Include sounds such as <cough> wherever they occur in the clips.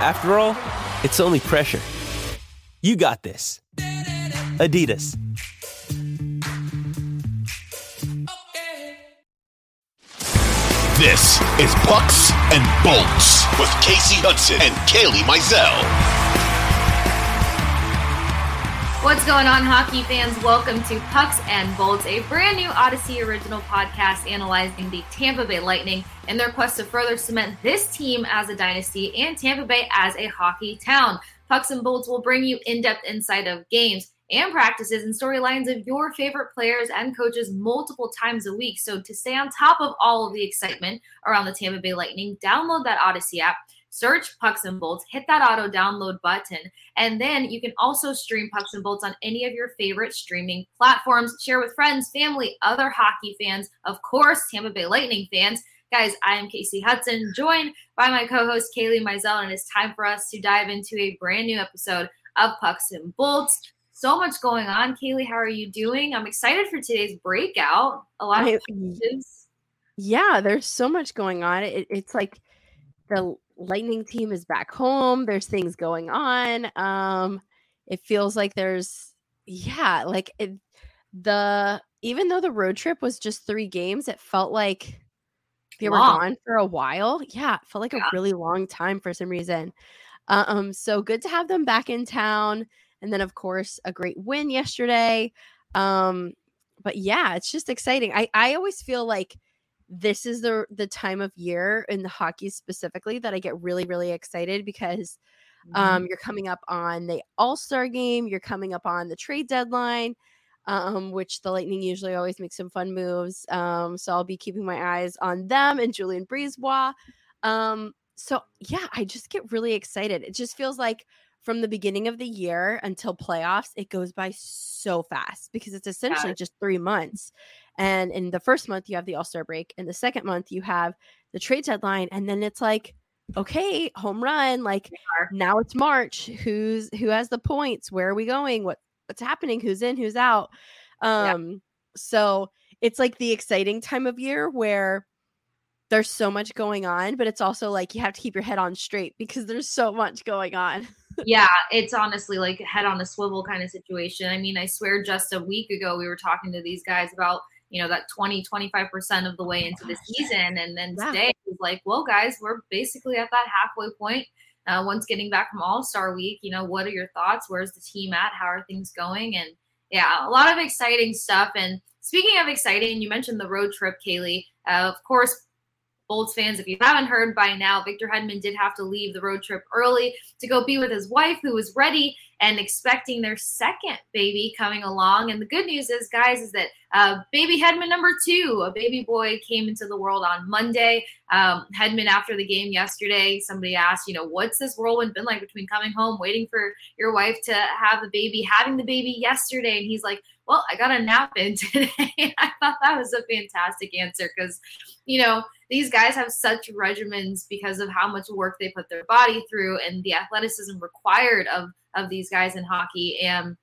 After all, it's only pressure. You got this. Adidas. This is Pucks and Bolts with Kasey Hudson and Kailey Mizelle. What's going on, hockey fans? Welcome to Pucks and Bolts, a brand new Audacy original podcast analyzing the Tampa Bay Lightning and their quest to further cement this team as a dynasty and Tampa Bay as a hockey town. Pucks and Bolts will bring you in depth insight of games and practices and storylines of your favorite players and coaches multiple times a week. So, to stay on top of all of the excitement around the Tampa Bay Lightning, download that Audacy app search Pucks and Bolts, hit that auto download button, and then you can also stream Pucks and Bolts on any of your favorite streaming platforms. Share with friends, family, other hockey fans, of course, Tampa Bay Lightning fans. Guys, I am Kasey Hudson, joined by my co host Kailey Mizelle, and it's time for us to dive into a brand new episode of Pucks and Bolts. So much going on. Kailey, how are you doing? I'm excited for today's breakout. A lot of Yeah, there's so much going on. It, it's like the lightning team is back home there's things going on um it feels like there's yeah like it, the even though the road trip was just three games it felt like they long. were gone for a while yeah it felt like yeah. a really long time for some reason um so good to have them back in town and then of course a great win yesterday um but yeah it's just exciting i i always feel like this is the the time of year in the hockey specifically that I get really really excited because mm-hmm. um, you're coming up on the All Star game, you're coming up on the trade deadline, um, which the Lightning usually always make some fun moves. Um, so I'll be keeping my eyes on them and Julien BriseBois. Um, so yeah, I just get really excited. It just feels like from the beginning of the year until playoffs, it goes by so fast because it's essentially yeah. just three months. And in the first month, you have the All Star break. In the second month, you have the trade deadline. And then it's like, okay, home run. Like now it's March. Who's who has the points? Where are we going? What what's happening? Who's in? Who's out? Um, yeah. so it's like the exciting time of year where there's so much going on, but it's also like you have to keep your head on straight because there's so much going on. <laughs> yeah, it's honestly like head on a swivel kind of situation. I mean, I swear just a week ago we were talking to these guys about you know that 20 25% of the way into the season. And then today it's like well guys we're basically at that halfway point uh, once getting back from all-star week. You know what are your thoughts? Where's the team at? How are things going? And yeah a lot of exciting stuff. And speaking of exciting you mentioned the road trip kailey. Uh, of course Bolts fans, if you haven't heard by now, Victor Hedman did have to leave the road trip early to go be with his wife, who was ready and expecting their second baby coming along. And the good news is, guys, is that uh, baby Hedman number two, a baby boy, came into the world on Monday. Um, Hedman, after the game yesterday, somebody asked, you know, what's this whirlwind been like between coming home, waiting for your wife to have the baby, having the baby yesterday? And he's like, well, I got a nap in <laughs> today. I thought that was a fantastic answer because, you know, these guys have such regimens because of how much work they put their body through and the athleticism required of of these guys in hockey and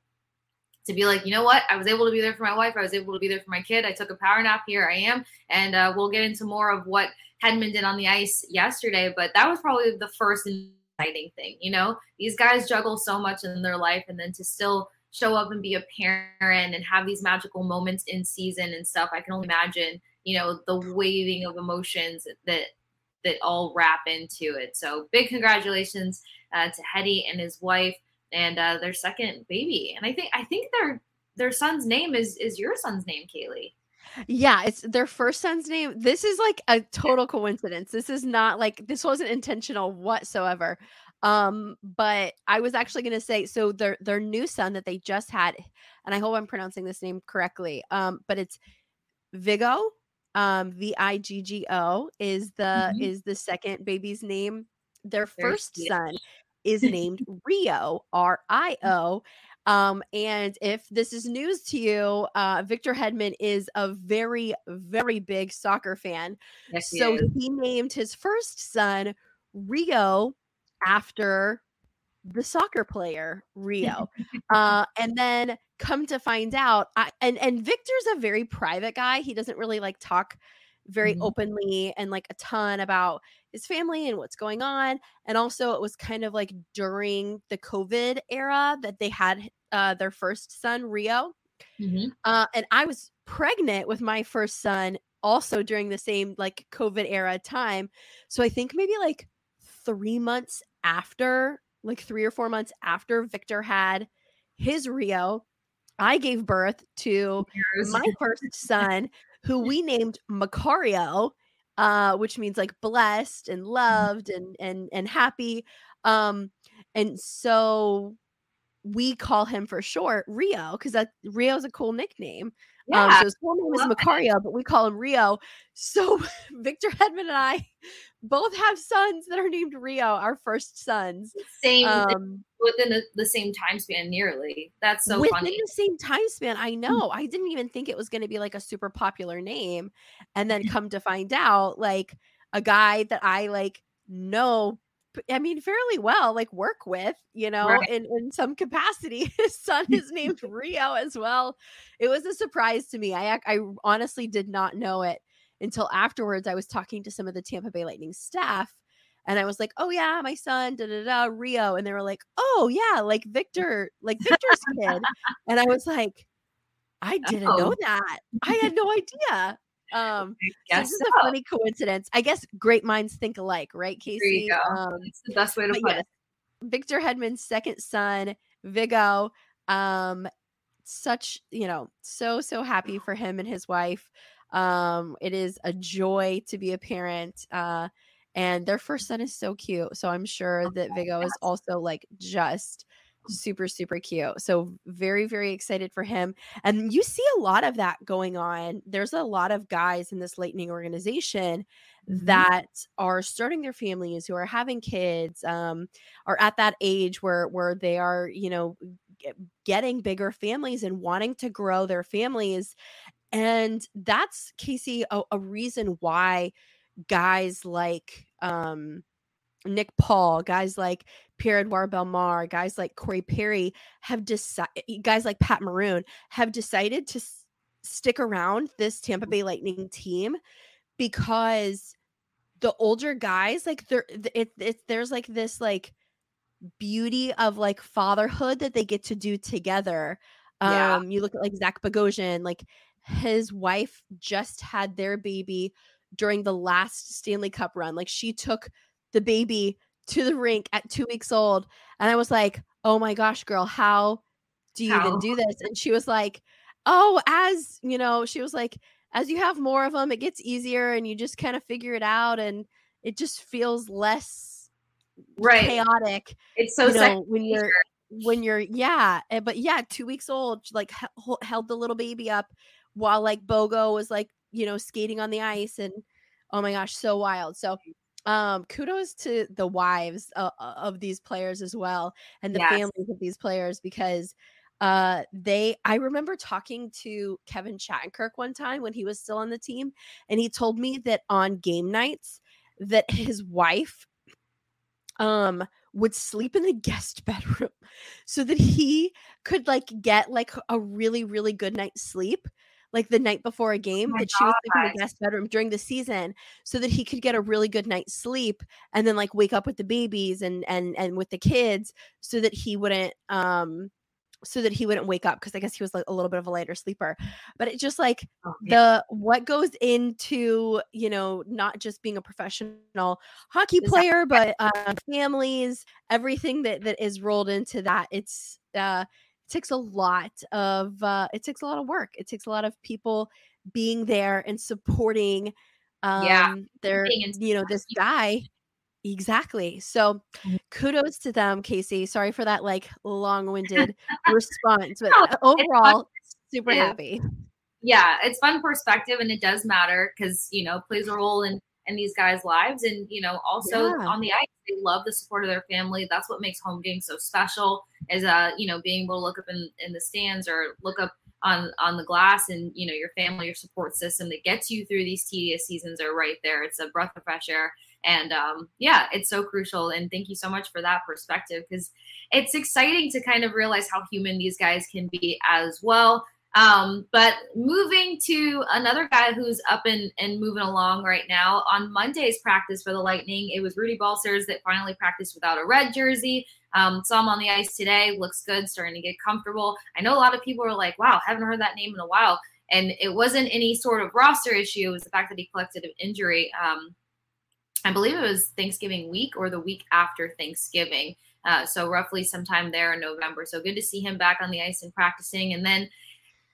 to be like, you know what? I was able to be there for my wife. I was able to be there for my kid. I took a power nap. Here I am. And uh, we'll get into more of what Hedman did on the ice yesterday. But that was probably the first exciting thing. You know, these guys juggle so much in their life. And then to still show up and be a parent and have these magical moments in season and stuff, I can only imagine, you know, the waving of emotions that that all wrap into it. So big congratulations uh, to Hetty and his wife and uh, their second baby. And I think I think their their son's name is is your son's name, Kailey. Yeah, it's their first son's name. This is like a total coincidence. This is not like this wasn't intentional whatsoever. Um, but I was actually gonna say so their their new son that they just had, and I hope I'm pronouncing this name correctly. Um, but it's Viggo, um, V I G G O is the mm-hmm. is the second baby's name their first son is <laughs> named Rio, R I O. Um, and if this is news to you, uh, Victor Hedman is a very, very big soccer fan. Yes, so he, he named his first son Rio after the soccer player Rio. <laughs> uh, and then come to find out, I, and and Victor's a very private guy. He doesn't really like talk very mm-hmm. openly and like a ton about his family and what's going on. And also, it was kind of like during the COVID era that they had uh, their first son, Rio. Mm-hmm. Uh, and I was pregnant with my first son also during the same like COVID era time. So I think maybe like three months after, like three or four months after Victor had his Rio, I gave birth to my first son, who <laughs> we named Macario, uh, which means like blessed and mm-hmm. loved and and and happy. Um, and so we call him for short Rio because that Rio is a cool nickname. Yeah, um, so his full name is Macario, but we call him Rio. So <laughs> Victor Hedman and I both have sons that are named Rio, our first sons. Same um, within the, the, same time span, nearly. That's so within funny. the same time span. I know. I didn't even think it was going to be like a super popular name, and then <laughs> come to find out, like a guy that I like know I mean, fairly well, like work with, you know, right. in, in some capacity. <laughs> His son <laughs> is named Rio as well. It was a surprise to me. I I honestly did not know it until afterwards. I was talking to some of the Tampa Bay Lightning staff, and I was like, "Oh yeah, my son, da da da, Rio," and they were like, "Oh yeah, like Victor, like Victor's kid," and I was like, "I didn't oh. know that. I had <laughs> no idea." Um, so this so. is a funny coincidence. I guess great minds think alike, right, Kasey? Um, it's the best way to put it. Victor Hedman's second son, Viggo. Um, such you know, so so happy for him and his wife. Um, it is a joy to be a parent. Uh, and their first son is so cute. So I'm sure that Viggo is also like just super super cute. So very very excited for him. And you see a lot of that going on. There's a lot of guys in this lightning organization mm-hmm. that are starting their families who are having kids um are at that age where where they are you know getting bigger families and wanting to grow their families. And that's kasey a, a reason why guys like um Nick Paul, guys like Pierre Edouard Bellemare, guys like Corey Perry have decided, eh, eh, guys like Pat Maroon have decided to s- stick around this Tampa mm-hmm. Bay Lightning team because the older guys, like there, it, it, there's like this like beauty of like fatherhood that they get to do together. Yeah. Um, you look at like Zach Bogosian, like his wife just had their baby during the last Stanley Cup run. Like she took the baby to the rink at two weeks old. And I was like, oh my gosh, girl, how do you how? even do this? And she was like, oh, as you know, she was like, as you have more of them, it gets easier and you just kind of figure it out and it just feels less right chaotic. It's so you know, when you're when you're yeah, eh, but yeah, two weeks old, like held the little baby up while like Bogo was like you know skating on the ice and oh my gosh, so wild. So um kudos to the wives uh, uh, of these players as well and the yes. families of these players because uh they i remember talking to kevin Shattenkirk one time when he was still on the team and he told me that on game nights that his wife um would sleep in the guest <laughs> bedroom so that he could like get like a really really good night's sleep like the night before a game oh that she was sleeping in the guest bedroom during the season so that he could get a really good night's sleep and then like wake up with the babies and and and with the kids so that he wouldn't um so that he wouldn't wake up because I guess he was like a little bit of a lighter sleeper. But it just like oh, the what goes into you know not just being a professional hockey player, but uh, families, everything that that is rolled into that. It's uh takes a lot of uh, it takes a lot of work. It takes a lot of people being there and supporting um yeah, their you know this guy. Exactly. So mm-hmm. kudos to them kasey. Sorry for that like long-winded <laughs> response but no, overall super happy. Yeah it's fun perspective and it does matter because you know plays a role in in these guys' lives. And, you know, also Yeah. on the ice, they love the support of their family. That's what makes home games so special is, uh, you know, being able to look up in, in the stands or look up on on the glass and you know your family your support system that gets you through these tedious seasons are right there it's a breath of fresh air and um, yeah it's so crucial and thank you so much for that perspective because it's exciting to kind of realize how human these guys can be as well um, but moving to another guy who's up and, and moving along right now on monday's practice for the lightning it was rudy Balcers that finally practiced without a red jersey um, saw him on the ice today. Looks good, starting to get comfortable. I know a lot of people are like, wow, haven't heard that name in a while. And it wasn't any sort of roster issue. It was the fact that he collected an injury. Um, I believe it was Thanksgiving week or the week after Thanksgiving. Uh, so roughly sometime there in November. So good to see him back on the ice and practicing. And then,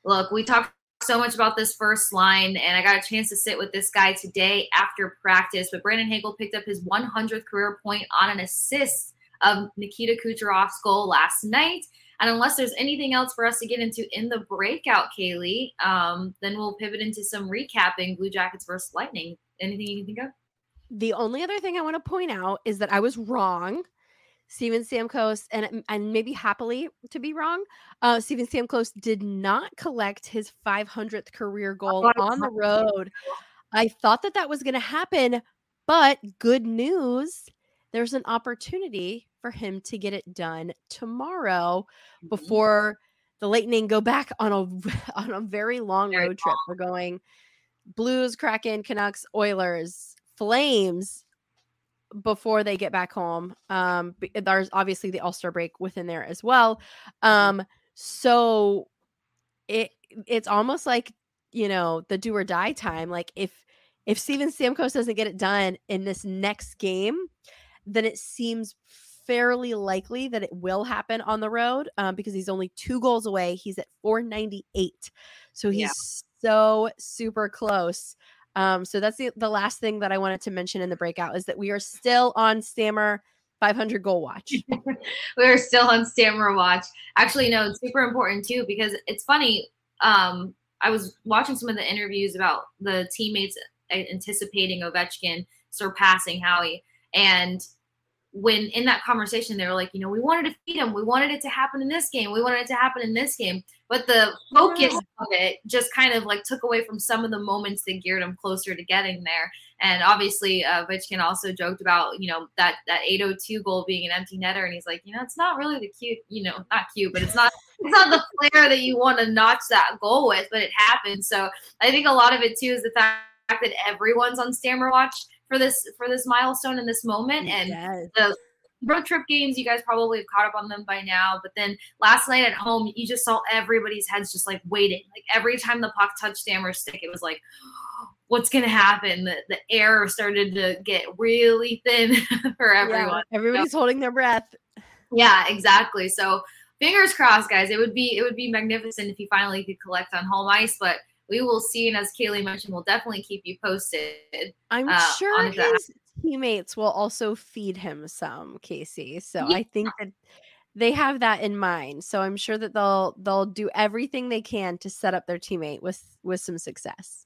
look, we talked so much about this first line, and I got a chance to sit with this guy today after practice. But Brandon Hagel picked up his 100th career point on an assist of Nikita Kucherov's goal last night. And unless there's anything else for us to get into in the breakout, Kailey, um, then we'll pivot into some recapping Blue Jackets versus Lightning. Anything you can think of? The only other thing I want to point out is that I was wrong. Steven Stamkos, and and maybe happily to be wrong, uh, Steven Stamkos did not collect his 500th career goal on the road. I thought that that was going to happen, but good news, there's an opportunity for him to get it done tomorrow Mm-hmm. before the Lightning go back on a <laughs> on a very long road trip. We're going Blues, Kraken, Canucks, Oilers, Flames before they get back home. Um, there's obviously the All Star break within there as well. Um, so it it's almost like you know the do or die time. Like if if Steven Stamkos doesn't get it done in this next game, then it seems fairly likely that it will happen on the road um, because he's only two goals away. He's at 498. So he's Yeah. so super close. Um, so that's the, the last thing that I wanted to mention in the breakout is that we are still on Stammer 500 goal watch. <laughs> We're still on Stammer Watch. Actually, no, it's super important too because it's funny. Um, I was watching some of the interviews about the teammates anticipating Ovechkin surpassing Howe, and when in that conversation they were like, you know, we wanted to feed him, we wanted it to happen in this game, we wanted it to happen in this game, but the focus of it just kind of like took away from some of the moments that geared him closer to getting there. And obviously, uh, Ovechkin also joked about you know that that 802 goal being an empty netter, and he's like, you know, it's not really the cute, you know, not cute, but it's not it's not the flair that you want to notch that goal with, but it happened. So I think a lot of it too is the fact that everyone's on Stammer watch for this for this milestone in this moment, and Yes. the road trip games you guys probably have caught up on them by now. But then last night at home you just saw everybody's heads just like waiting. Like every time the puck touched stammer's stick it was like <gasps> what's gonna happen? The, the air started to get really thin <laughs> for Yeah, everyone. Everybody's holding their breath. yeah exactly. So fingers crossed guys. It would be it would be magnificent if you finally could collect on home ice. But we will see and as kailey mentioned we'll definitely keep you posted I'm uh, sure on that. his teammates will also feed him some, Kasey. So Yeah. I think that they have that in mind. So I'm sure that they'll they'll do everything they can to set up their teammate with with some success.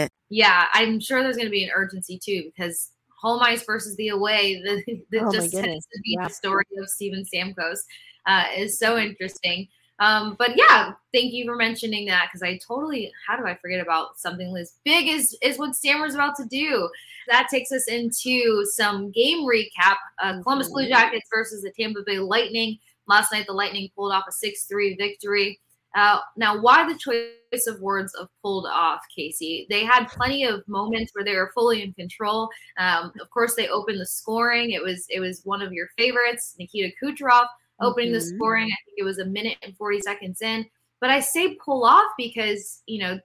Yeah, I'm sure there's going to be an urgency too because home ice versus the away <laughs> that, that Oh just tends to be yeah. the story of Steven Stamkos uh, is so interesting. Um, but yeah, thank you for mentioning that because I totally how do I forget about something as big as is what Stammer's about to do. That takes us into some game recap. Uh, Columbus Blue Mm-hmm. Jackets versus the Tampa Bay Lightning. Last night, the Lightning pulled off a 6-3 victory. Uh, now, why the choice of words of pulled off, Kasey? They had plenty of moments where they were fully in control. Um, of course, they opened the scoring. It was it was one of your favorites, Nikita Kucherov opening the Mhm. scoring. I think it was a minute and 40 seconds in. But I say pull off because, you know,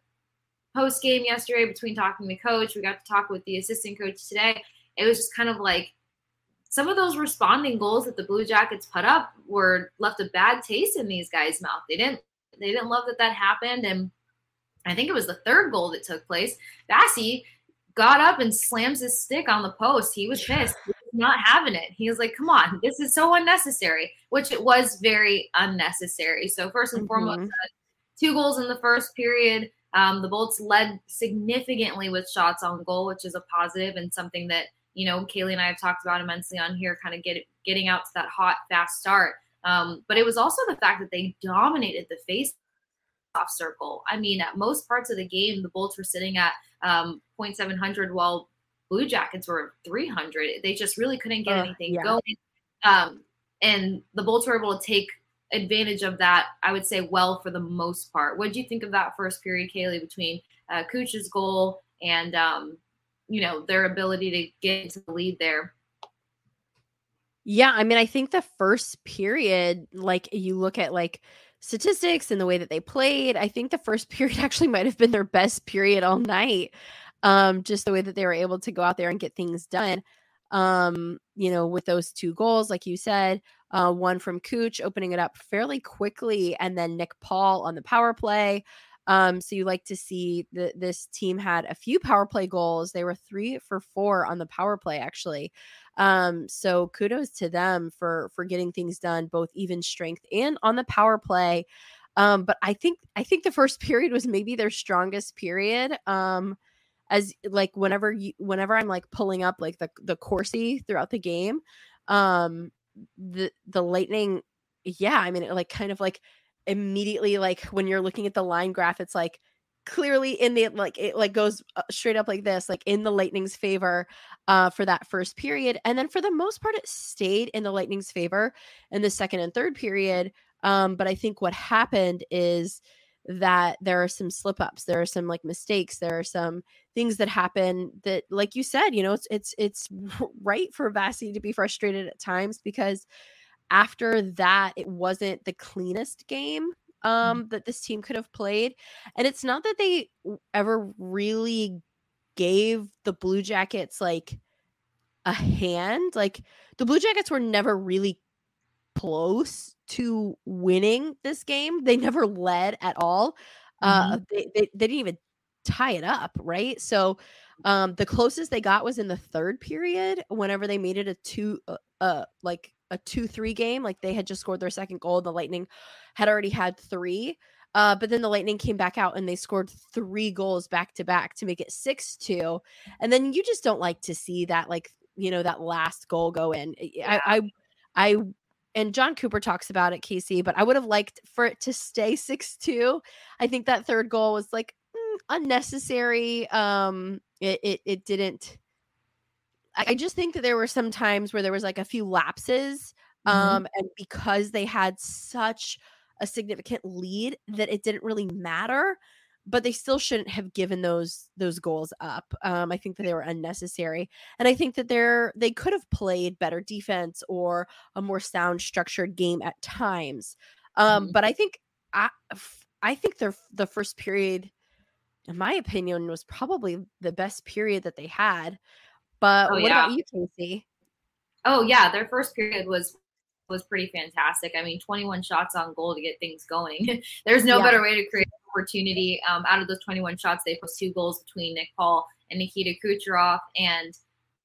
post game yesterday between talking to coach, we got to talk with the assistant coach today. It was just kind of like some of those responding goals that the Blue Jackets put up were left a bad taste in these guys' mouth. They didn't they didn't love that that happened and I think it was the third goal that took place. Vasy got up and slams his stick on the post. He was pissed. He was not having it. He was like, come on, this is so unnecessary, which it was very unnecessary. So, first and foremost, Mhm. uh, two goals in the first period. Um, the Bolts led significantly with shots on goal, which is a positive and something that, you know, Kailey and I have talked about immensely on here, kind of get, getting out to that hot, fast start. Um, but it was also the fact that they dominated the face off circle. I mean, at most parts of the game, the Bolts were sitting at um, 0.700 while Blue Jackets were 300. They just really couldn't get Uh, anything yeah. going. Um, and the Bolts were able to take advantage of that, I would say, well for the most part. What did you think of that first period, Kailey, between uh, Cooch's goal and, um, you know, their ability to get into the lead there? Yeah, I mean, I think the first period, like you look at like statistics and the way that they played, I think the first <laughs> period actually might have been their best period all night. Um, just the way that they were able to go out there and get things done. Um, you know, with those two goals, like you said, uh, one from Cooch opening it up fairly quickly, and then Nick Paul on the power play. Um, so you like to see that this team had a few power play goals. They were three for four on the power play, actually. Um, so kudos to them for for getting things done, both even strength and on the power play. Um, but I think I think the first <laughs> period was maybe their strongest period. Um, as like whenever you whenever I'm like pulling up like the the Corsi throughout the game, um, the the lightning, yeah, I mean it like kind of like immediately like when you're looking at the line graph, it's like clearly in the like it like goes uh, straight up like this like in the lightning's favor uh for that first period. And then for the most part it stayed in the lightning's favor in the second and third period um but i think what happened is that there are some slip ups there are some like mistakes there are some things that happen that like you said you know it's it's it's <laughs> right for Vasy to be frustrated at times because after that it wasn't the cleanest game um that this team could have played and it's not that they ever really gave the blue jackets like a hand like the blue jackets were never really close to winning this game. They never led at all uh they, they, they didn't even tie it up right? So um the closest they got was in the third period whenever they made it a two uh, uh like a two three game like they had just scored their second goal the lightning had already had three uh, but then the Lightning came back out and they scored three goals back to back to make it 6 2. And then you just don't like to see that, like, you know, that last goal go in. I, I, I, and John Cooper talks about it, Kasey, but I would have liked for it to stay 6 2. I think that third goal was like mm, unnecessary. Um, it, it, it didn't. I just think that there were some times where there was like a few lapses. Um, and because they had such a significant lead that it didn't really matter but they still shouldn't have given those those goals up um i think that they were unnecessary and i think that they're they could have played better defense or a more sound structured game at times um Mhm. but i think I I think their the first period in my opinion was probably the best period that they had but Oh, what about you kasey Oh yeah, their first period was was pretty fantastic. I mean, 21 shots on goal to get things going. <laughs> There's no Yeah. better way to create opportunity. Um, out of those 21 shots, they post two goals between Nick Paul and Nikita Kucherov, and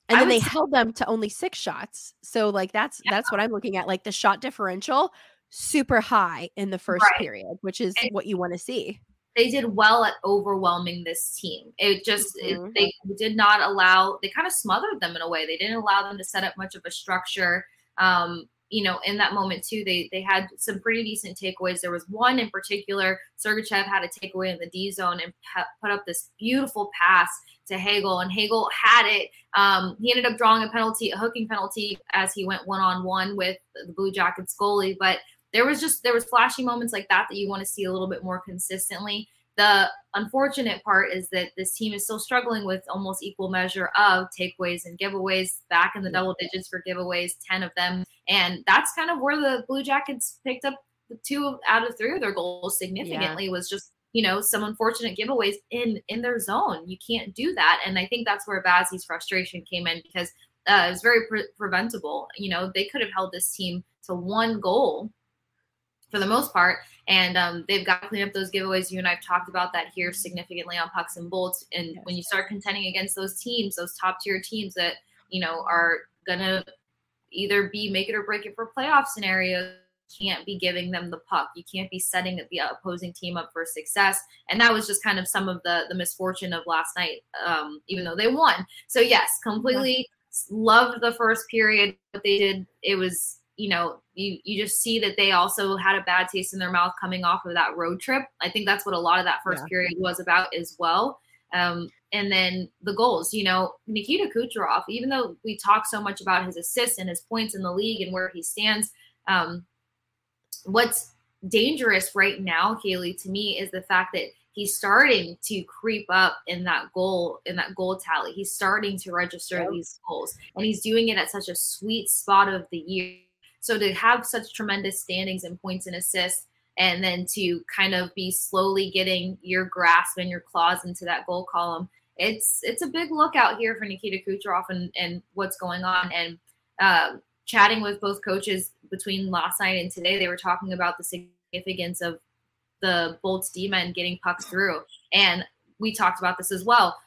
and I then they say- held them to only six shots so like that's Yeah. that's what i'm looking at like the shot differential super high in the first Right. period which is And- what you want to see they did well at overwhelming this team. It just it- Mhm. they did not allow. They kind of smothered them in a way. They didn't allow them to set up much of a structure. Um, you know, in that moment too, they they had some pretty decent takeaways. There was one in particular, Sergachev had a takeaway in the D zone and put up this beautiful pass to Hagel, and Hagel had it. Um, he ended up drawing a penalty, a hooking penalty, as he went one on one with the Blue Jackets goalie. But there was just there was flashy moments like that that you want to see a little bit more consistently. The unfortunate part is that this team is still struggling with almost equal measure of takeaways and giveaways, back in the double digits for giveaways, 10 of them. And that's kind of where the Blue Jackets picked up the two out of three of their goals significantly yeah. was just you know some unfortunate giveaways in in their zone you can't do that and i think that's where Vasy's frustration came in because uh, it was very pre- preventable you know they could have held this team to one goal for the most part. And um, they've got to clean up those giveaways. You and I've talked about that here significantly on pucks and bolts. And yes. when you start contending against those teams, those top tier teams that you know are gonna either be make it or break it for playoff scenarios, you can't be giving them the puck. You can't be setting the opposing team up for success. And that was just kind of some of the the misfortune of last night, um, even though they won. So yes, completely yeah. loved the first period. What they did, it was you know, you you just see that they also had a bad taste in their mouth coming off of that road trip. I think that's what a lot of that first yeah. period was about as well. Um, and then the goals, you know, Nikita Kucherov, even though we talk so much about his assists and his points in the league and where he stands, um, what's dangerous right now, Kailey, to me, is the fact that he's starting to creep up in that goal in that goal tally. He's starting to register yep. these goals, and he's doing it at such a sweet spot of the year so to have such tremendous standings and points and assists, and then to kind of be slowly getting your grasp and your claws into that goal column, it's it's a big lookout here for Nikita Kucherov and, and what's going on. And uh, chatting with both coaches between last night and today, they were talking about the significance of the Bolts D men getting pucks through. And we talked about this as well.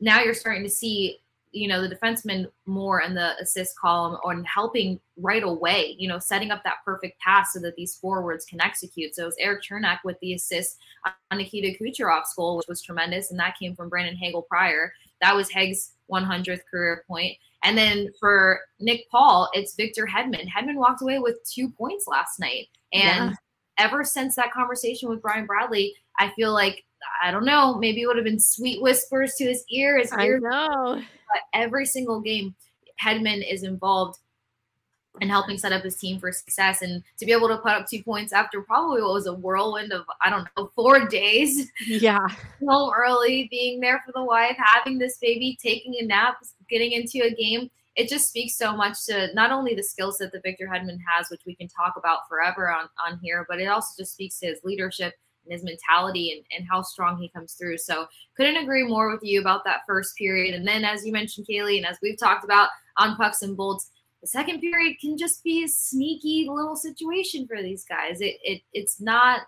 Now you're starting to see you know the defenseman more in the assist column on helping right away you know setting up that perfect pass so that these forwards can execute. So it was Erik Cernak with the assist on nikita kucherov's goal which was tremendous and that came from brandon hagel prior. That was heg's 100th career point. And then for nick paul it's victor hedman. Hedman walked away with two points last night. And yeah. ever since that conversation with brian bradley i feel like I don't know. Maybe it would have been sweet whispers to his ear. His ear I know but every single game, Hedman is involved in helping set up his team for success and to be able to put up two points after probably what was a whirlwind of I don't know four days. Yeah, <laughs> so early, being there for the wife, having this baby, taking a nap, getting into a game. It just speaks so much to not only the skill set that Victor Hedman has, which we can talk about forever on on here, but it also just speaks to his leadership and his mentality and, and how strong he comes through. So couldn't agree more with you about that first period. And then as you mentioned, Kailey, and as we've talked about on pucks and bolts, the second period can just be a sneaky little situation for these guys. It, it it's not,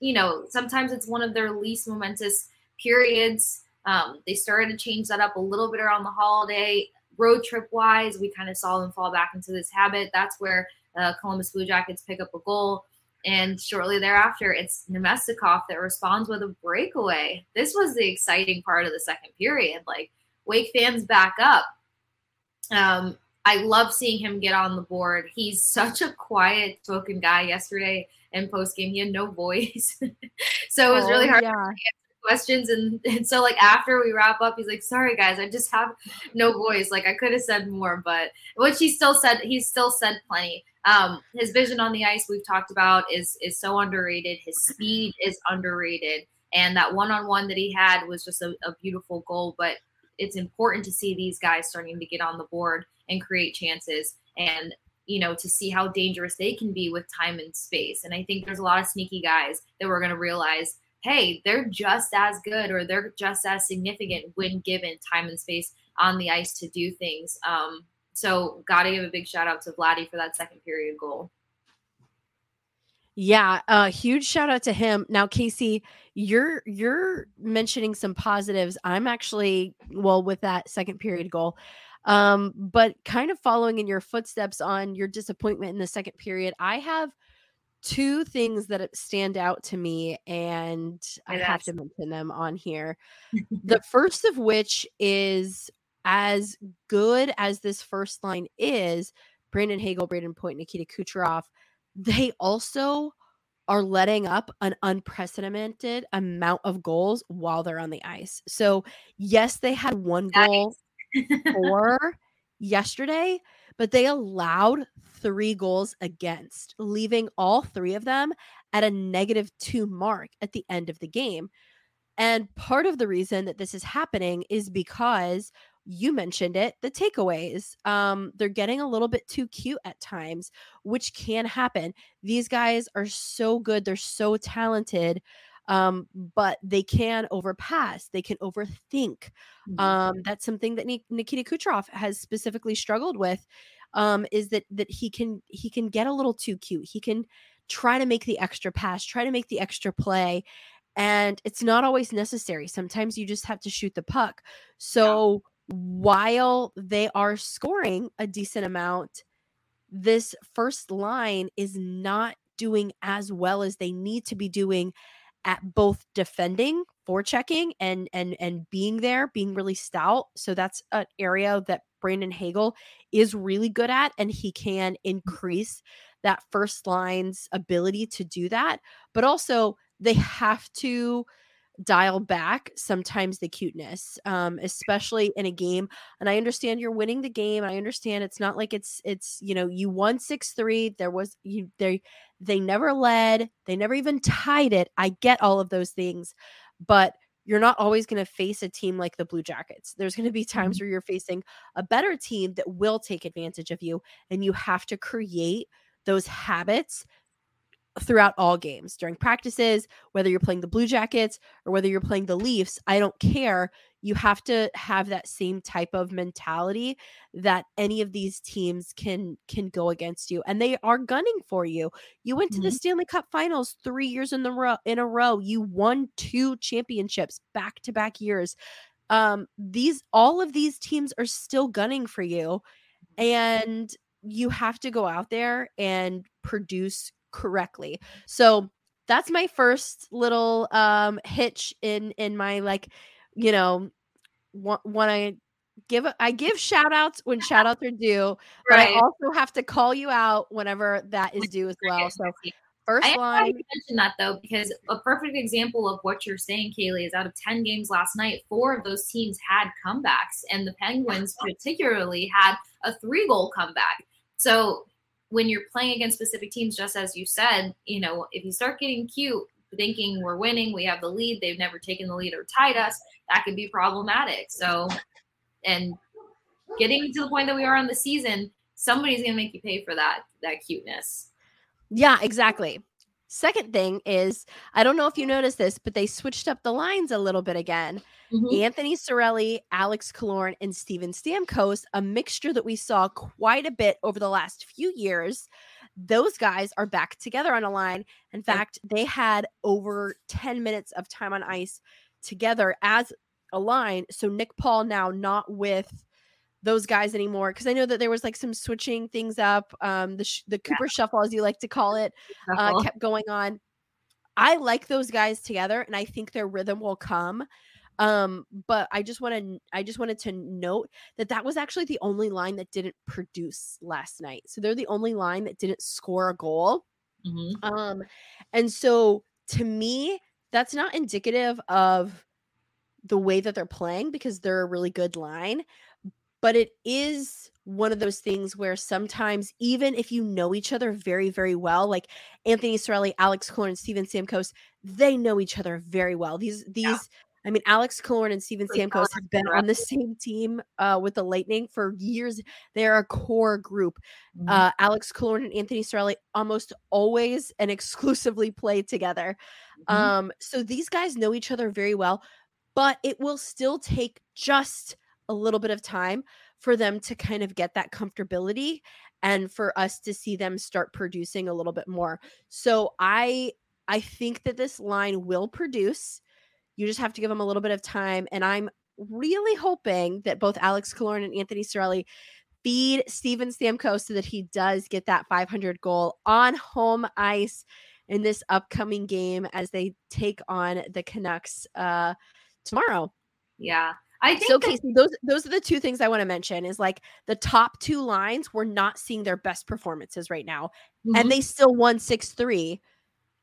you know, sometimes it's one of their least momentous periods. Um, they started to change that up a little bit around the holiday. Road trip wise, we kind of saw them fall back into this habit. That's where uh, Columbus Blue Jackets pick up a goal. And shortly thereafter, it's Namestnikov that responds with a breakaway. This was the exciting part of the second period. Like Wake fans back up. Um, I love seeing him get on the board. He's such a quiet spoken guy yesterday in post game. He had no <laughs> voice. so it was oh, really hard yeah. Questions and, and so like after we wrap up he's like sorry guys i just have no voice like i could have said more but which he still said he still said plenty um, his vision on the ice we've talked about is is so underrated. His speed is underrated, and that one on one that he had was just a, a beautiful goal. But it's important to see these guys starting to get on the board and create chances, and you know to see how dangerous they can be with time and space. And I think there's a lot of sneaky guys that we're going to realize hey, they're just as good or they're just as significant when given time and space on the ice to do things. Um, so, got to give a big shout out to Vladdy for that second period goal. Yeah, a huge shout out to him. Now, Kasey, you're you're mentioning some positives. I'm actually well with that second period goal. Um, but kind of following in your footsteps on your disappointment in the second period, I have two things that uh, stand out to me and I have to mention them on here. the <laughs> first of which is as good as this first line is, Brandon Hagel, Brayden Point, Nikita Kucherov, they also are letting up an unprecedented amount of goals while they're on the ice. So, yes, they had one goal <laughs> for yesterday, but they allowed three goals against, leaving all three of them at a negative two mark at the end of the game. And part of the reason that this is happening is because you mentioned it the takeaways um they're getting a little bit too cute at times which can happen these guys are so good they're so talented um but they can overpass they can overthink mm-hmm. um that's something that Nikita Kucherov has specifically struggled with um is that that he can he can get a little too cute he can try to make the extra pass try to make the extra play and it's not always necessary sometimes you just have to shoot the puck so while they are scoring a decent amount, this first line is not doing as well as they need to be doing at both defending, forechecking, and and and being there, being really stout. So that's an area that Brandon Hagel is really good at, and he can mm-hmm. increase that first line's ability to do that. But also, they have to dial back sometimes the cuteness um especially in a game and i understand you're winning the game i understand it's not like it's it's you know you won 6-3 there was you they they never led they never even tied it i get all of those things but you're not always going to face a team like the Blue Jackets. There's going to be times mm-hmm. where you're facing a better team that will take advantage of you, and you have to create those habits throughout all games during practices, whether you're playing the Blue Jackets or whether you're playing the Leafs, I don't care. You have to have that same type of mentality that any of these teams can can go against you and they are gunning for you. You went to mm-hmm. the Stanley Cup Finals 3 years in the row in a row. You won two championships back-to-back years. Um these all of these teams are still gunning for you and you have to go out there and produce correctly. So that's my first little um hitch in in my like, you know, when I give I give shout outs when <laughs> shout outs are due, but right. I also have to call you out whenever that is due as well. So first I line. I mention that though because a perfect example of what you're saying, Kailey, is out of ten games last night, four of those teams had comebacks, and the Penguins <laughs> particularly had a three goal comeback. So when you're playing against specific teams, just as you said, you know, if you start getting cute, thinking we're winning, we have the lead, they've never taken the lead or tied us, that could be problematic. So, and getting to the point that we are on the season, somebody's going to make you pay for that that cuteness. Yeah, exactly. Second thing is, I don't know if you noticed this, but they switched up the lines a little bit again. Mm-hmm. Anthony Cirelli, Alex Killorn, and Steven Stamkos, a mixture that we saw quite a bit over the last few years. Those guys are back together on a line. In fact, they had over 10 minutes of time on ice together as a line. So Nick Paul now not with those guys anymore because I know that there was like some switching things up. Um, the sh- the Cooper yeah. Shuffle, as you like to call it, uh, kept going on. I like those guys together, and I think their rhythm will come. Um, but I just want to I just wanted to note that that was actually the only line that didn't produce last night. So they're the only line that didn't score a goal. Mm-hmm. Um, and so to me, that's not indicative of the way that they're playing because they're a really good line but it is one of those things where sometimes even if you know each other very very well like anthony Cirelli, alex and steven stamkos they know each other very well these these yeah. I mean, Alex Killorn and Steven Stamkos have been on the same team uh, with the Lightning for years. They're a core group. Mm-hmm. Uh, Alex Killorn and Anthony Cirelli almost always and <laughs> exclusively play together. Mm-hmm. Um, so these guys know each other very well, but it will still take just a little bit of time for them to kind of get that comfortability and for us to see them start producing a little bit more. So I I think that this line will produce. You just have to give them a little bit of time and I'm really hoping that both Alex Killorn and Anthony Cirelli feed Steven Stamkos so that he does get that 500 goal on home ice in this upcoming game as they take on the Canucks uh tomorrow. Yeah. I think so that- Kasey, those those are the two things I want to mention is like the top two lines we're not seeing their best performances right now. Mhm. And they still won 6-3,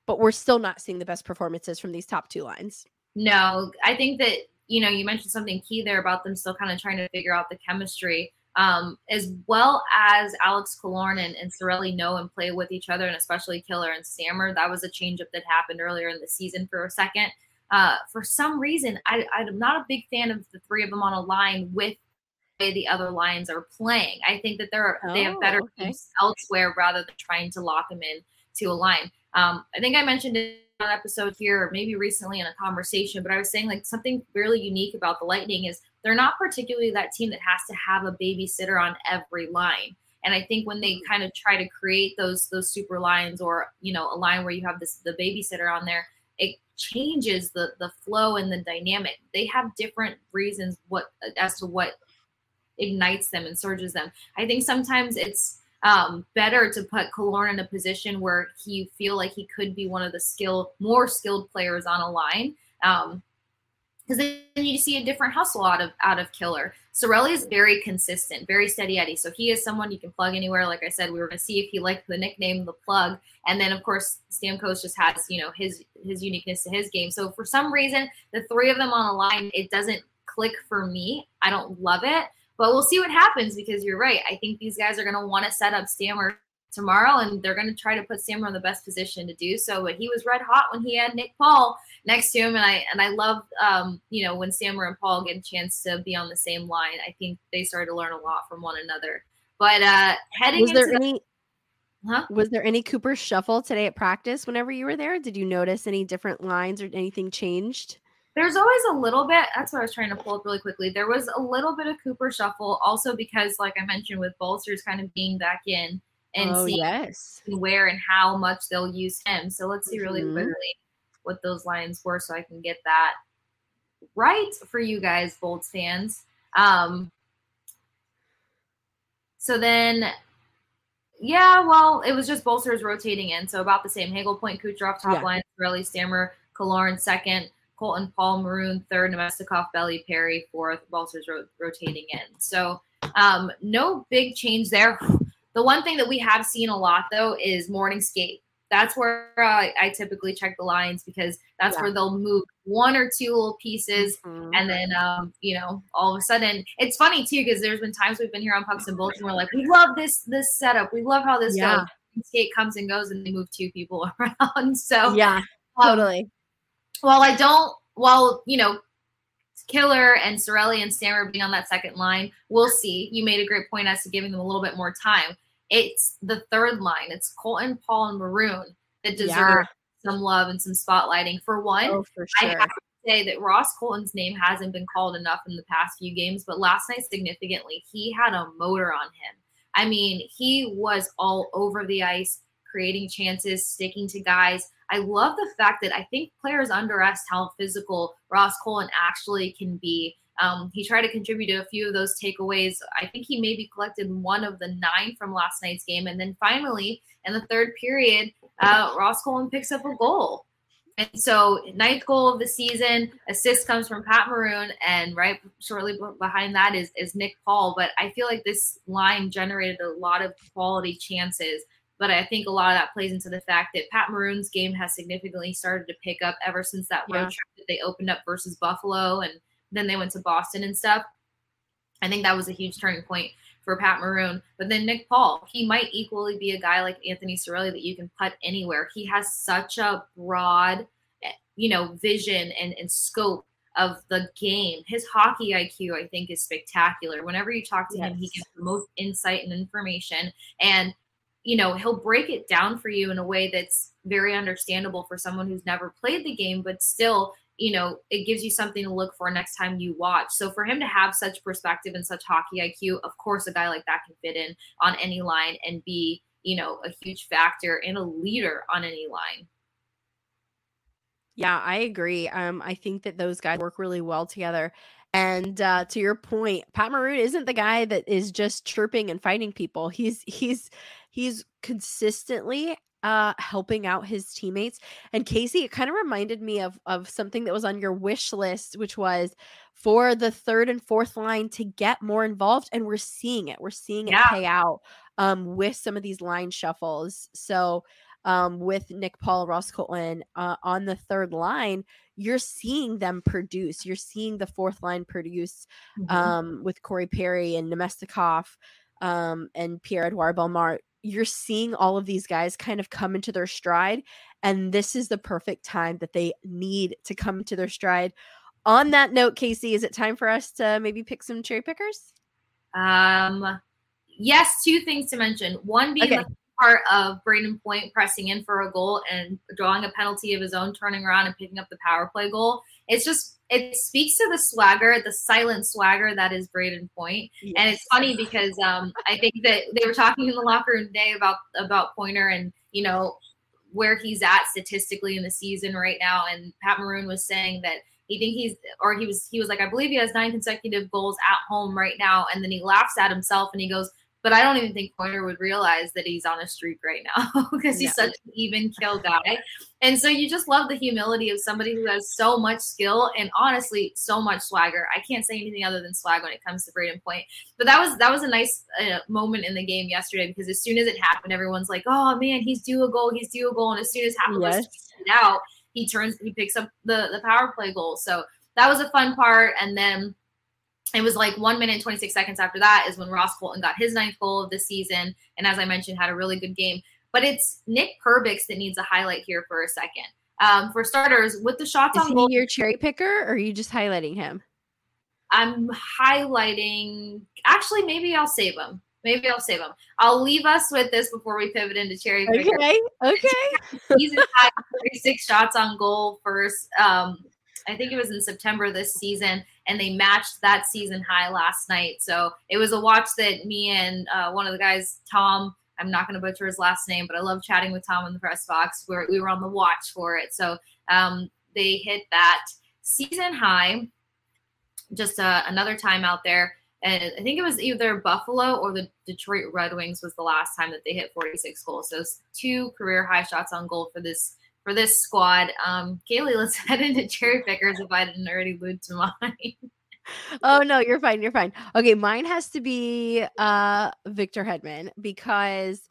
but we're still not seeing the best performances from these top two lines. No, I think that you know you mentioned something key there about them still kind of trying to figure out the chemistry, um, as well as Alex Killorn and, and Cirelli know and play with each other, and especially Killer and Stammer. That was a change up that happened earlier in the season for a second. Uh, for some reason, I, I'm not a big fan of the three of them on a line with the way the other lines are playing. I think that they're they have Oh, better okay. teams elsewhere rather than trying to lock them in to a line. Um, I think I mentioned it an episode here, or maybe recently in a conversation, but I was saying like something really unique about the Lightning is they're not particularly that team that has to have a babysitter on every line. And I think when they mm-hmm. kind of try to create those those super lines or you know a line where you have this the babysitter on there, it changes the the flow and the dynamic. They have different reasons what as to what ignites them and surges them. I think sometimes it's um, better to put Killorn in a position where he feel like he could be one of the skill more skilled players on a line. Um, because then you see a different hustle out of out of Killer. Cirelli is very consistent, very steady Eddie. So he is someone you can plug anywhere. Like I said, we were going to see if he liked the nickname the plug, and then of course Stamkos just has you know his his uniqueness to his game. So for some reason, the three of them on a line, it doesn't click for me. I don't love it, but we'll see what happens because you're right. I think these guys are going to want to set up Stammer tomorrow, and they're going to try to put Stammer in the best position to do so. But he was red hot when he had Nick Paul next to him, and I and I love um, you know when Stammer and Paul get a chance to be on the same line. I think they started to learn a lot from one another. But uh heading Was there into the- any Huh? was there any Cooper shuffle today at practice whenever you were there? Did you notice any different lines or anything changed? There's always a little bit. That's what I was trying to pull up really quickly. There was a little bit of Cooper shuffle, also because, like I mentioned, with Balcers kind of being back in and oh seeing yes. where and how much they'll use him. So let's see really Mhm. quickly what those lines were, so I can get that right for you guys, Bolts fans. Um, so then, yeah, well, it was just Balcers rotating in, so about the same. Hagel, Point, Kucherov, top Yeah. line, Cirelli, Stammer, Killorn, second. Colton, Paul, Maroon, third, Namestnikov, Belly, Perry, fourth, Balcers ro- rotating in. So um, no big change there. <sighs> The one thing that we have seen a lot though is morning skate. That's where uh, I typically check the lines because that's Yeah. where they'll move one or two little pieces, Mhm. and then um, you know all of a sudden it's funny too because there's been times we've been here on Pucks and Bolts and we're like, we love this this setup, we love how this Yeah. goes. Skate comes and goes, and they move two people <laughs> around. So yeah, um, totally. While I don't, while you know, Killer and Cirelli and Stammer being on that second line, we'll see. You made a great point as to giving them a little bit more time. It's the third line. It's Colton, Paul, and Maroon that deserve Yeah. some love and some spotlighting. For one, Oh, for I have to say that Ross Colton's name hasn't been called enough in the past few games, but last night significantly, he had a motor on him. I mean, he was all over the ice, creating chances, sticking to guys. I love the fact that I think players underestimate how physical Ross Colton actually can be. Um, he tried to contribute to a few of those takeaways. I think he maybe collected one of the nine from last night's game. And then finally, in the third period, uh, Ross Colton picks up a goal. And so, ninth goal of the season, assist comes from Pat Maroon, and right shortly behind that is is Nick Paul. But I feel like this line generated a lot of quality chances. But I think a lot of that plays into the fact that Pat Maroon's game has significantly started to pick up ever since that road Yeah. trip that they opened up versus Buffalo, and then they went to Boston and stuff. I think that was a huge turning point for Pat Maroon. But then Nick Paul, he might equally be a guy like Anthony Cirelli that you can put anywhere. He has such a broad, eh, you know, vision and, and scope of the game. His hockey IQ, I think, is spectacular. Whenever you talk to him, he Yes. gives the most insight and information. And, you know, he'll break it down for you in a way that's very understandable for someone who's never played the game, but still you know, it gives you something to look for next time you watch. So for him to have such perspective and such hockey IQ, of course, a guy like that can fit in on any line and be, you know, a huge factor and a leader on any line. Yeah, I agree. Um, I think that those guys work really well together. And uh, to your point, Pat Maroon isn't the guy that is just chirping and fighting people. He's he's he's consistently uh helping out his teammates and kasey it kind of reminded me of of something that was on your wish list which was for the third and fourth line to get more involved and we're seeing it we're seeing it Yeah. pay out um with some of these line shuffles so um with nick paul ross colton uh, on the third line you're seeing them produce you're seeing the fourth line produce Mhm. um, with Corey Perry and Namestnikov um, and Pierre Edouard Bellemare, you're seeing all of these guys kind of come into their stride. And this is the perfect time that they need to come into their stride. On that note, Kasey, is it time for us to maybe pick some cherry pickers? Um, yes, two things to mention. One being Okay. the part of Brayden Point pressing in for a goal and drawing a penalty of his own, turning around and picking up the power play goal. It's just it speaks to the swagger, the silent swagger that is Brayden Point. And it's funny because um, I think that they were talking in the locker room today about about Pointer and you know where he's at statistically in the season right now. And Pat Maroon was saying that he think he's or he was he was like I believe he has nine consecutive goals at home right now, and then he laughs at himself and he goes. But I don't even think Pointer would realize that he's on a streak right now <laughs> because he's Yeah. such an even kill guy. And so you just love the humility of somebody who has so much skill and honestly so much swagger. I can't say anything other than swag when it comes to Brayden Point. But that was that was a nice uh, moment in the game yesterday because as soon as it happened, everyone's like, "Oh man, he's due a goal, he's due a goal." And as soon as us Yes. out, he turns, he picks up the the power play goal. So that was a fun part. And then it was like one minute and 26 seconds after that is when Ross Colton got his ninth goal of the season. And as I mentioned, had a really good game. But it's Nick Perbix that needs a highlight here for a second. Um, for starters, with the shots Is on goal, your cherry picker or are you just highlighting him? I'm highlighting. Actually, maybe I'll save him. Maybe I'll save him. I'll leave us with this before we pivot into cherry picker. Okay. Okay. <laughs> He's had 36 shots on goal first. Um, I think it was in September this season, and they matched that season high last night. So it was a watch that me and uh, one of the guys, Tom, I'm not going to butcher his last name, but I love chatting with Tom in the press box where we were on the watch for it. So um, they hit that season high. Just uh, another time out there. And I think it was either Buffalo or the Detroit Red Wings was the last time that they hit 46 goals. So two career high shots on goal for this for this squad. Um, Kailey, let's <laughs> head into cherry pickers if I didn't already allude to mine. Oh no, you're fine. You're fine. Okay, mine has to be uh Victor Hedman because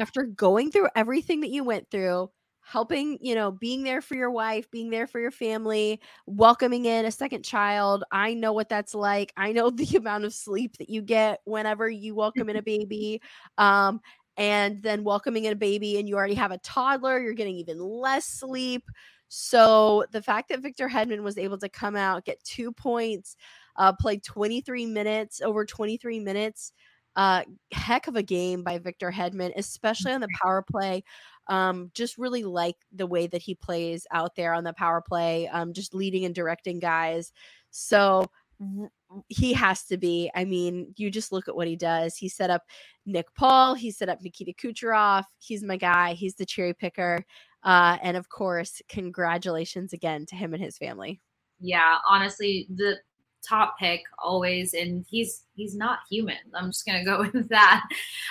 after going through everything that you went through, helping, you know, being there for your wife, being there for your family, welcoming in a second child. I know what that's like. I know <laughs> the amount of sleep that you get whenever you welcome in a <laughs> baby. Um, and then welcoming in a baby and you already have a toddler, you're getting even less sleep. So the fact that Victor Hedman was able to come out, get two points, uh, played 23 minutes, over 23 minutes, uh, heck of a game by Victor Hedman, especially on the power play. Um, just really like the way that he plays out there on the power play, um, just leading and directing guys. So he has to be. I mean, you just look at what he does. He set up Nick Paul, he set up Nikita Kucherov. He's my guy. He's the cherry picker. Uh, and of course, congratulations again to him and his family. Yeah, honestly, the top pick always, and he's he's not human. I'm just gonna go <laughs> with that.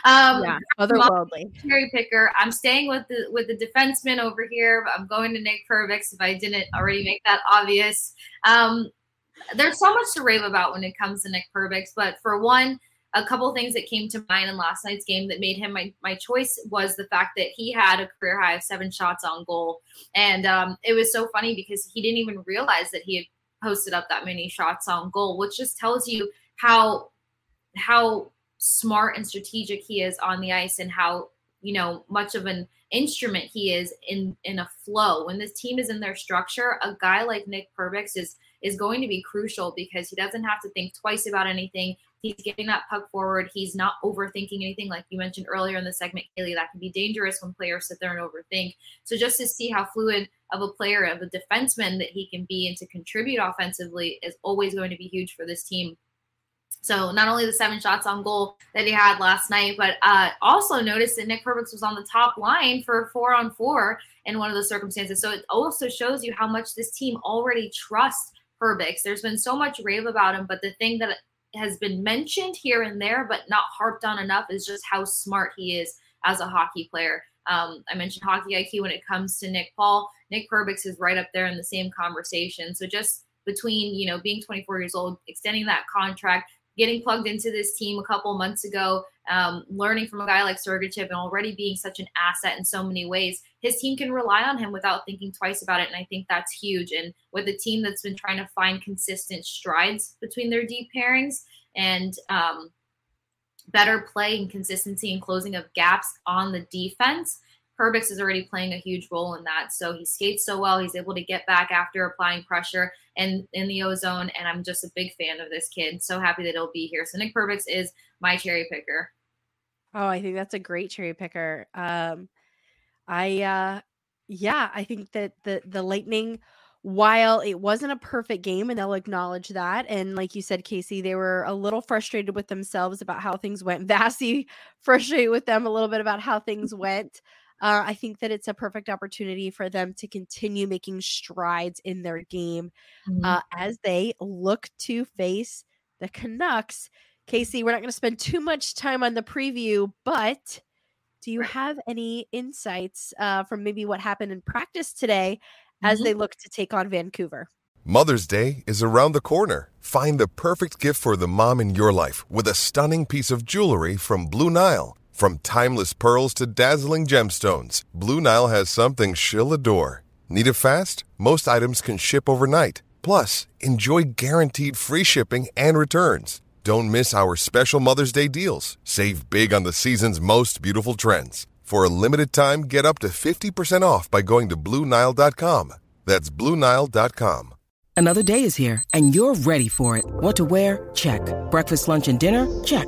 Um, Yeah, otherworldly. cherry picker. I'm staying with the with the defenseman over here. I'm going to Nick Perbix if I didn't already make that obvious. Um, there's so much to rave about when it comes to Nick Perbix, but for one, a couple things that came to mind in last night's game that made him my, my choice was the fact that he had a career high of seven shots on goal. And um, it was so funny because he didn't even realize that he had posted up that many shots on goal, which just tells you how how smart and strategic he is on the ice and how you know much of an instrument he is in in a flow when this team is in their structure a guy like nick perbix is is going to be crucial because he doesn't have to think twice about anything. He's getting that puck forward. He's not overthinking anything like you mentioned earlier in the segment Kailey, that can be dangerous when players sit there and overthink. So just to see how fluid of a player of a defenseman that he can be and to contribute offensively is always going to be huge for this team. So not only the seven shots on goal that he had last night, but uh, also noticed that Nick Perbix was on the top line for four on four in one of the circumstances. So it also shows you how much this team already trusts Perbix. There's been so much rave about him, but the thing that has been mentioned here and there, but not harped on enough, is just how smart he is as a hockey player. Um, I mentioned hockey IQ when it comes to Nick Paul. Nick Perbix is right up there in the same conversation. So just between you know being 24 years old, extending that contract, getting plugged into this team a couple months ago, um, learning from a guy like Sergachev and already being such an asset in so many ways, his team can rely on him without thinking twice about it. And I think that's huge. And with a team that's been trying to find consistent strides between their deep pairings and um, better play and consistency and closing of gaps on the defense, Perbix is already playing a huge role in that. So he skates so well. He's able to get back after applying pressure and in the ozone. And I'm just a big fan of this kid. So happy that he'll be here. So Nick Perbix is my cherry picker. Oh, I think that's a great cherry picker. Um, I, uh, yeah, I think that the the Lightning, while it wasn't a perfect game, and they'll acknowledge that, and like you said, Kasey, they were a little frustrated with themselves about how things went. <laughs> Vasy frustrated with them a little bit about how things went. Uh, I think that it's a perfect opportunity for them to continue making strides in their game mm-hmm. uh, as they look to face the Canucks. Kasey, we're not going to spend too much time on the preview, but do you have any insights uh, from maybe what happened in practice today as mm-hmm. they look to take on Vancouver? Mother's Day is around the corner. Find the perfect gift for the mom in your life with a stunning piece of jewelry from Blue Nile. From timeless pearls to dazzling gemstones, Blue Nile has something she'll adore. Need it fast? Most items can ship overnight. Plus, enjoy guaranteed free shipping and returns. Don't miss our special Mother's Day deals. Save big on the season's most beautiful trends. For a limited time, get up to 50% off by going to Bluenile.com. That's Bluenile.com. Another day is here, and you're ready for it. What to wear? Check. Breakfast, lunch, and dinner? Check.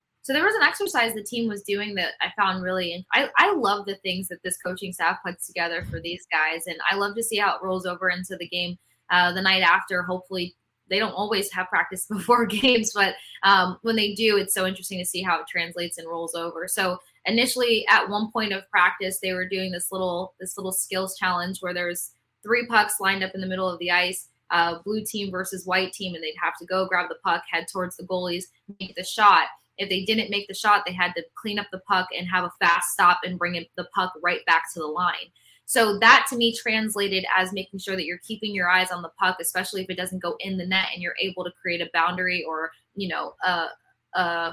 So there was an exercise the team was doing that I found really, I, I love the things that this coaching staff puts together for these guys. And I love to see how it rolls over into the game uh, the night after. Hopefully they don't always have practice <laughs> before games, but um, when they do, it's so interesting to see how it translates and rolls over. So initially at one point of practice, they were doing this little, this little skills challenge where there's three pucks lined up in the middle of the ice. Uh, blue team versus white team, and they'd have to go grab the puck, head towards the goalies, make the shot. If they didn't make the shot, they had to clean up the puck and have a fast stop and bring the puck right back to the line. So that to me translated as making sure that you're keeping your eyes on the puck, especially if it doesn't go in the net and you're able to create a boundary or, you know, uh, uh,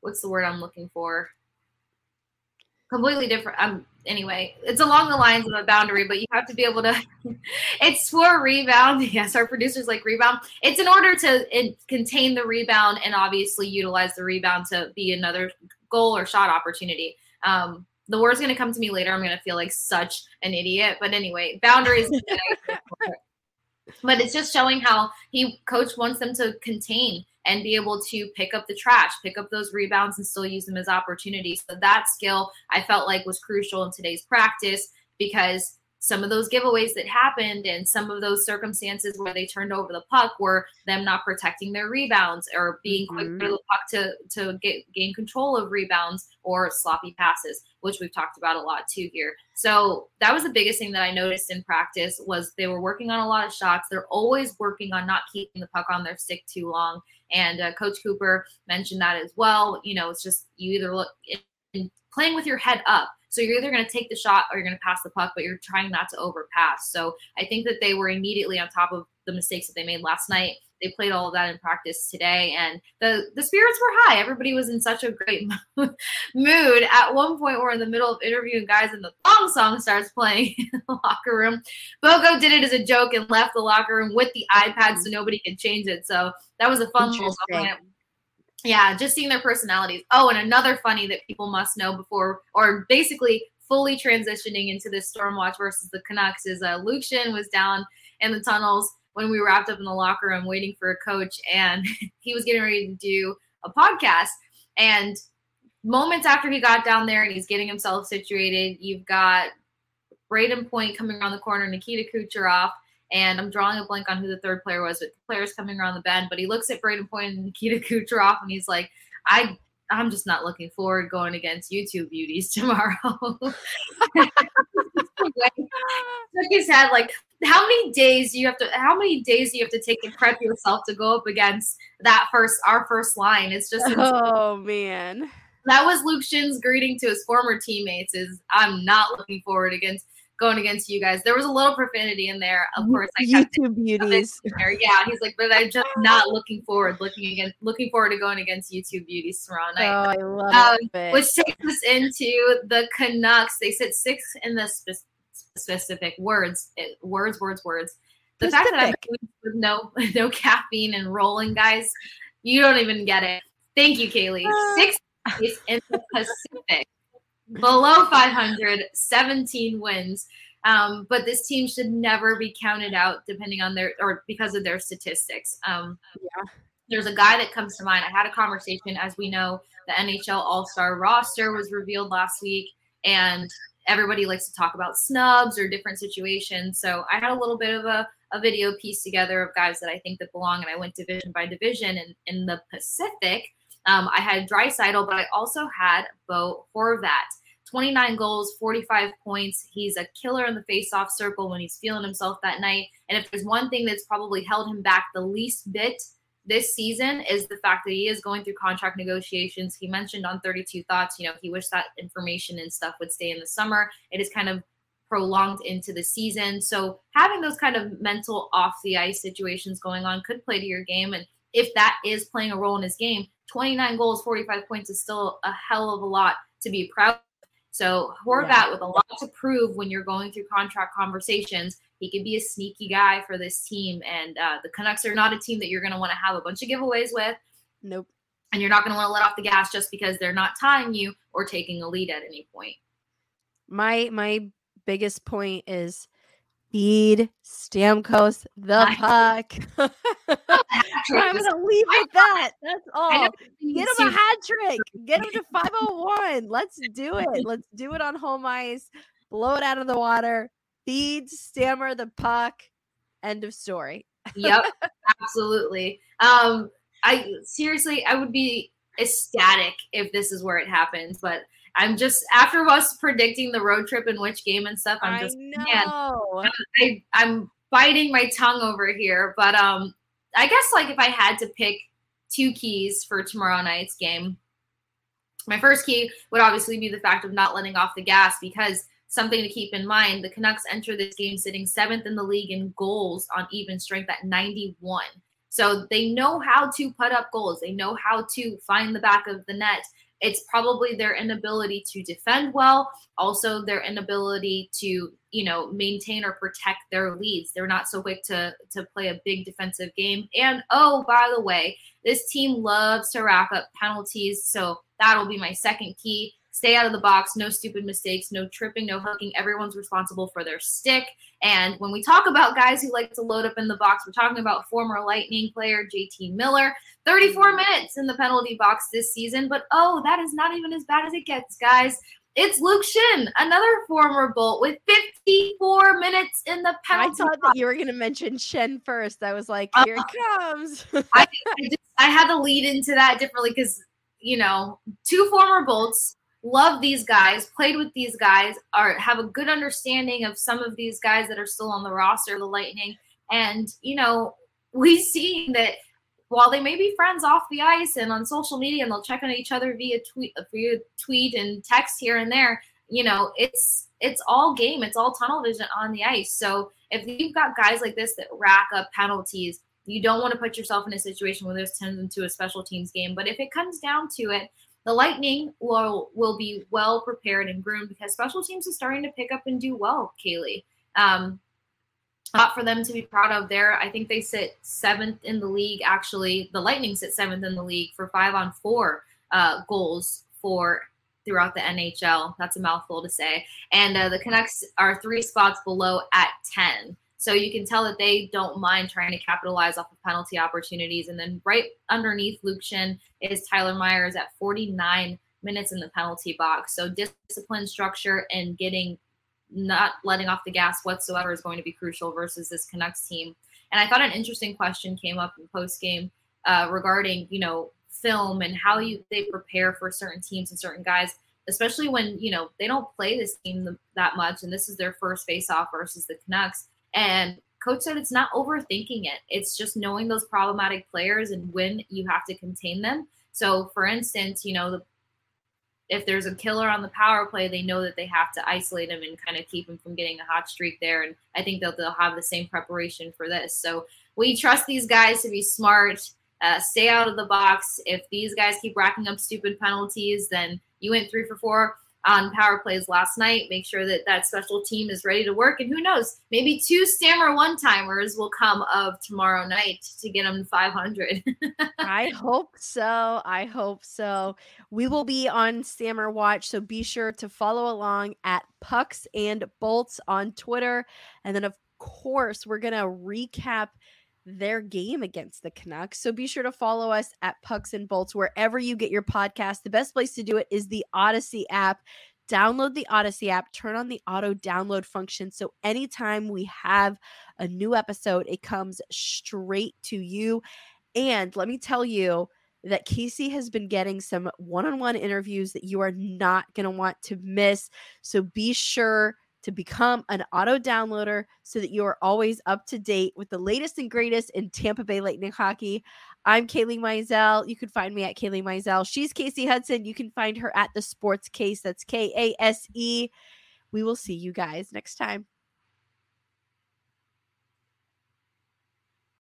what's the word I'm looking for? Completely different. Um, anyway, it's along the lines of a boundary, but you have to be able to. <laughs> it's for rebound. <laughs> Yes, our producers like rebound. It's in order to it, contain the rebound and obviously utilize the rebound to be another goal or shot opportunity. Um, the word's going to come to me later. I'm going to feel like such an idiot. But anyway, boundaries. <laughs> but it's just showing how he coach wants them to contain and be able to pick up the trash, pick up those rebounds and still use them as opportunities. So that skill I felt like was crucial in today's practice because some of those giveaways that happened and some of those circumstances where they turned over the puck were them not protecting their rebounds or being quick mm-hmm. the puck to to get gain control of rebounds or sloppy passes, which we've talked about a lot too here. So that was the biggest thing that I noticed in practice was they were working on a lot of shots. They're always working on not keeping the puck on their stick too long. And uh, Coach Cooper mentioned that as well. You know, it's just you either look in, in playing with your head up so you're either going to take the shot or you're going to pass the puck, but you're trying not to overpass. So I think that they were immediately on top of the mistakes that they made last night. They played all of that in practice today, and the the spirits were high. Everybody was in such a great <laughs> mood. At one point, we're in the middle of interviewing guys, and the thong song starts playing <laughs> in the locker room. Bogo did it as a joke and left the locker room with the iPad so nobody could change it. So that was a fun little moment yeah, just seeing their personalities. Oh, and another funny that people must know before, or basically fully transitioning into this Stormwatch versus the Canucks is uh, Luke Schenn was down in the tunnels when we wrapped up in the locker room waiting for a coach, and <laughs> he was getting ready to do a podcast. And moments after he got down there and he's getting himself situated, you've got Brayden Point coming around the corner, Nikita Kucherov, and I'm drawing a blank on who the third player was, but the player's coming around the bend. But he looks at Brayden Point and Nikita <laughs> Kucherov, and he's like, "I, I'm just not looking forward going against YouTube beauties <laughs> tomorrow." Took his head like, how many days do you have to? How many days do you have to take to prep yourself to go up against that first, our first line? It's just oh man. That was Luke Schenn's greeting to his former teammates. Is I'm not looking forward against going against you guys. There was a little profanity in there. Of course, I YouTube <laughs> beauties. Yeah, he's like, but I'm just not looking forward, looking against, looking forward to going against YouTube beauties tomorrow night. Oh, I love um, it. Which takes us into the Canucks. They sit six in the specific words, it, words, words, words. The fact that I'm Specific. with no <laughs> no caffeine and rolling, guys, you don't even get it. Thank you, Kailey. Six is in the Pacific, below 500, 17 wins. Um, but this team should never be counted out, depending on their or because of their statistics. Um, yeah. There's a guy that comes to mind. I had a conversation, as we know, the NHL All Star roster was revealed last week, and everybody likes to talk about snubs or different situations. So I had a little bit of a, a video piece together of guys that I think that belong, and I went division by division. And in the Pacific, um, I had Draisaitl, but I also had Bo Horvat. 29 goals, 45 points. He's a killer in the face-off circle when he's feeling himself that night. And if there's one thing that's probably held him back the least bit this season is the fact that he is going through contract negotiations. He mentioned on 32 Thoughts, you know, he wished that information and stuff would stay in the summer. It is kind of prolonged into the season. So having those kind of mental off the ice situations going on could play to your game. And if that is playing a role in his game, 29 goals, 45 points is still a hell of a lot to be proud of. So Horvat Yeah. with a lot to prove when you're going through contract conversations. He could be a sneaky guy for this team. And uh, the Canucks are not a team that you're going to want to have a bunch of giveaways with. Nope. And you're not going to want to let off the gas just because they're not tying you or taking a lead at any point. My my biggest point is feed Stamkos the puck. <laughs> I'm gonna leave with that. That's all. Get him a hat trick. <laughs> Get him to 501. Let's do it. <laughs> Let's do it on home ice. Blow it out of the water. Feed Stammer the puck. End of story. yep, absolutely. Um, I seriously, I would be ecstatic if this is where it happens, but I'm just after us predicting the road trip and which game and stuff. I'm I just man, know. I, I'm biting my tongue over here, but um, I guess like if I had to pick two keys for tomorrow night's game, my first key would obviously be the fact of not letting off the gas because something to keep in mind: the Canucks enter this game sitting seventh in the league in goals on even strength at 91. So they know how to put up goals. They know how to find the back of the net. It's probably their inability to defend well, also their inability to, you know, maintain or protect their leads. They're not so quick to to play a big defensive game. And oh, by the way, this team loves to rack up penalties, so that'll be my second key. Stay out of the box, no stupid mistakes, no tripping, no hooking. Everyone's responsible for their stick. And when we talk about guys who like to load up in the box, we're talking about former Lightning player JT Miller. 34 minutes in the penalty box this season, but oh, that is not even as bad as it gets, guys. It's Luke Schenn, another former Bolt, with 54 minutes in the I penalty thought box. that you were gonna mention Schenn first. I was like, Uh, here it comes. <laughs> I, I, just, I had to lead into that differently because you know two former bolts love these guys played with these guys are have a good understanding of some of these guys that are still on the roster the lightning. And you know we <laughs> see that while they may be friends off the ice and on social media and they'll check on each other via tweet via tweet and text here and there you know it's it's all game. It's all tunnel vision on the ice. So if you've got guys like this that rack up penalties you don't want to put yourself in a situation where this turns into a special teams game. But if it comes down to it, the Lightning will will be well prepared and groomed because special teams is starting to pick up and do well, Kailey. Um, a lot for them to be proud of there. I think they sit seventh in the league. Actually, the Lightning sit seventh in the league for five on four uh, goals for throughout the NHL. That's a mouthful to say. And uh, the Canucks are three spots below at 10. So you can tell that they don't mind trying to capitalize off of penalty opportunities. And then right underneath Luke Schenn is Tyler Myers at 49 minutes in the penalty box. So discipline, structure, and getting not letting off the gas whatsoever is going to be crucial versus this Canucks team. And I thought an interesting question came up in post game uh, regarding, you know, film and how you they prepare for certain teams and certain guys, especially when you know they don't play this team that much, and this is their first face off versus the Canucks. And coach said it's not overthinking it; it's just knowing those problematic players and when you have to contain them. So, for instance, you know the if there's a killer on the power play, they know that they have to isolate him and kind of keep him from getting a hot streak there. And I think they'll, they'll have the same preparation for this. So we trust these guys to be smart, uh, stay out of the box. If these guys keep racking up stupid penalties, then you went three for four on power plays last night. Make sure that that special team is ready to work. And who knows, maybe two Stammer one timers will come of tomorrow night to get them 500. <laughs> I hope so. I hope so. We will be on Stammer Watch. So be sure to follow along at Pucks and Bolts on Twitter. And then, of course, we're going to recap their game against the Canucks. So be sure to follow us at Pucks and Bolts wherever you get your podcast. The best place to do it is the Audacy app. Download the Audacy app, turn on the auto download function. So anytime we have a new episode, it comes straight to you. And let me tell you, that Casey has been getting some one on one interviews that you are not going to want to miss. So be sure to become an auto downloader so that you are always up to date with the latest and greatest in Tampa Bay Lightning hockey. I'm Kailey Mizelle. You can find me at Kailey Mizelle. She's Kasey Hudson. You can find her at the Sports Case. That's K A S E. We will see you guys next time.